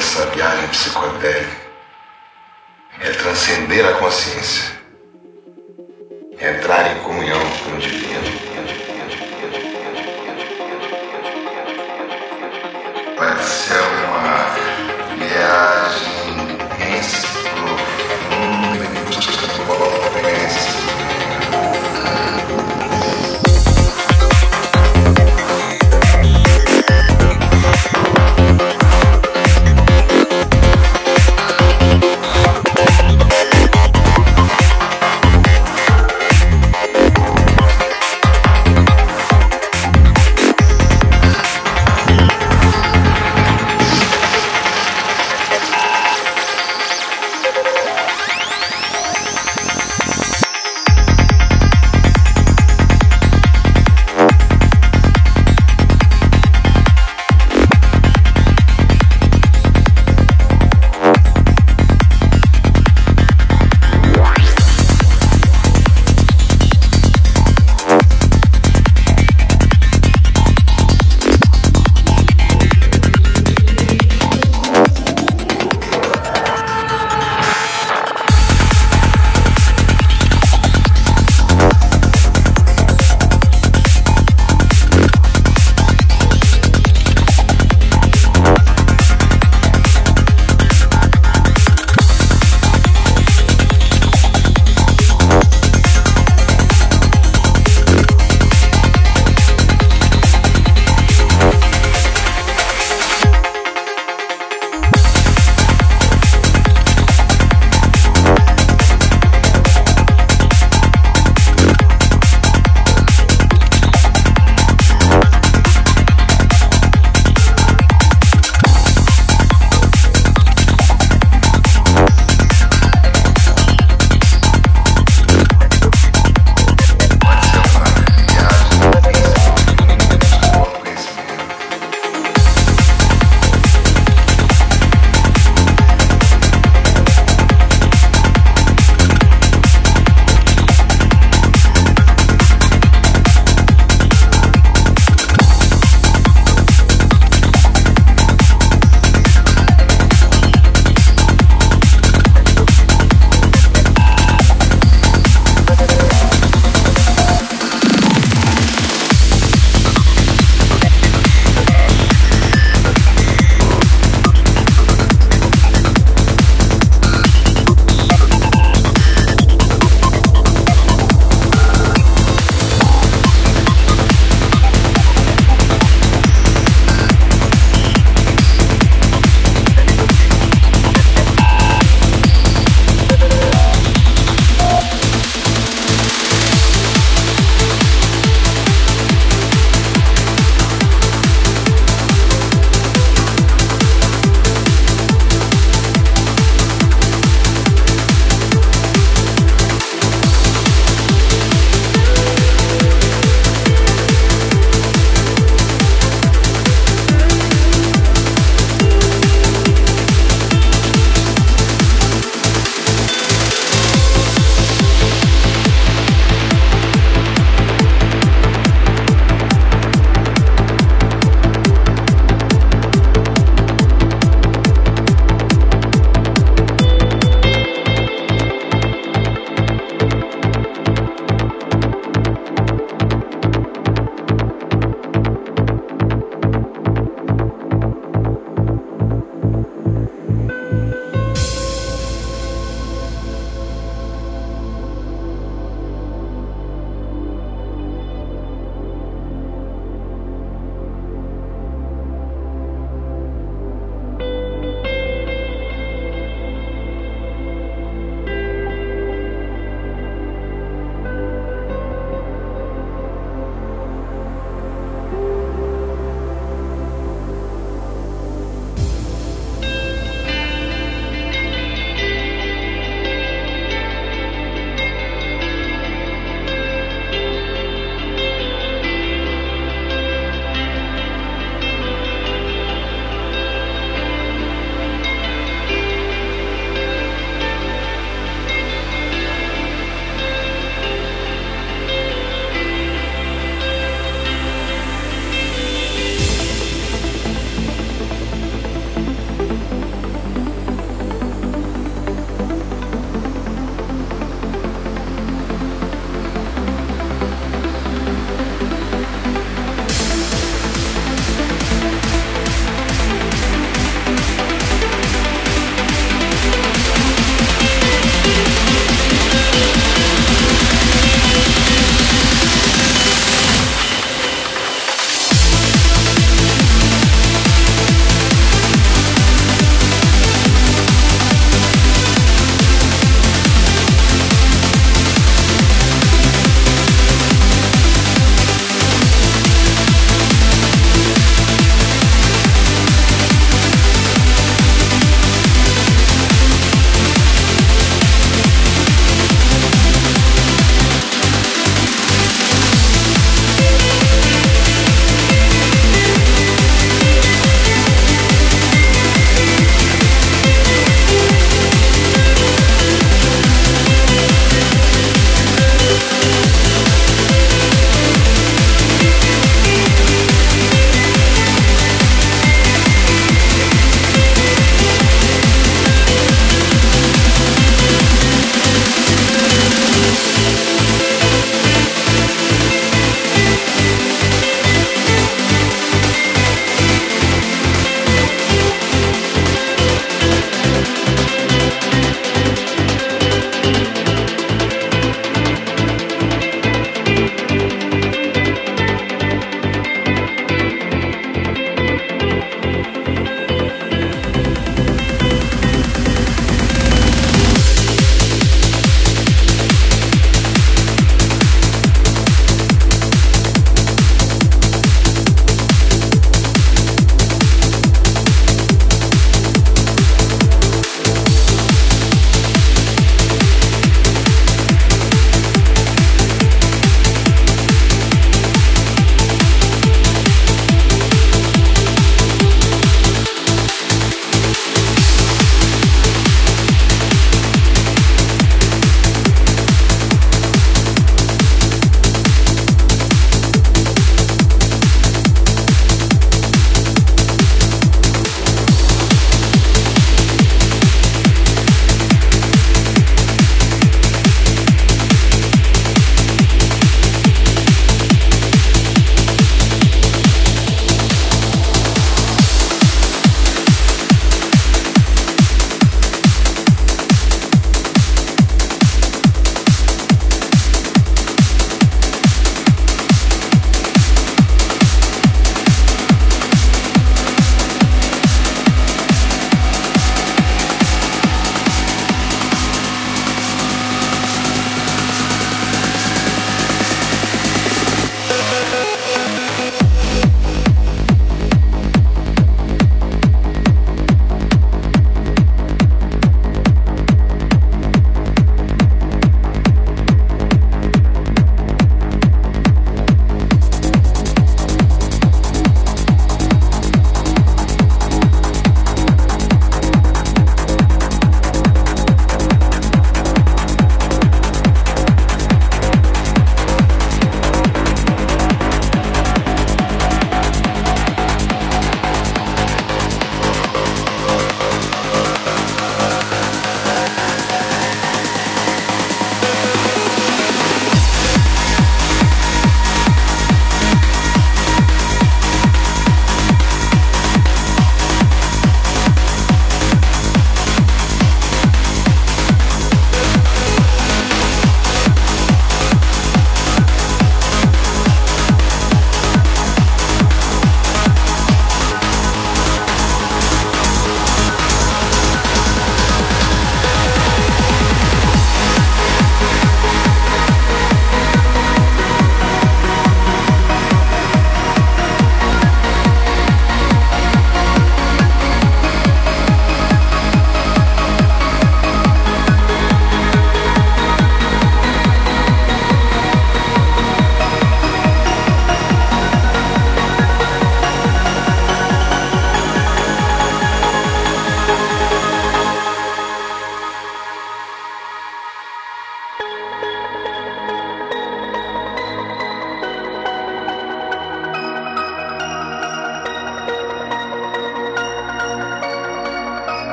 Essa viagem psicodélica é transcender a consciência, é entrar em comunhão com o divino.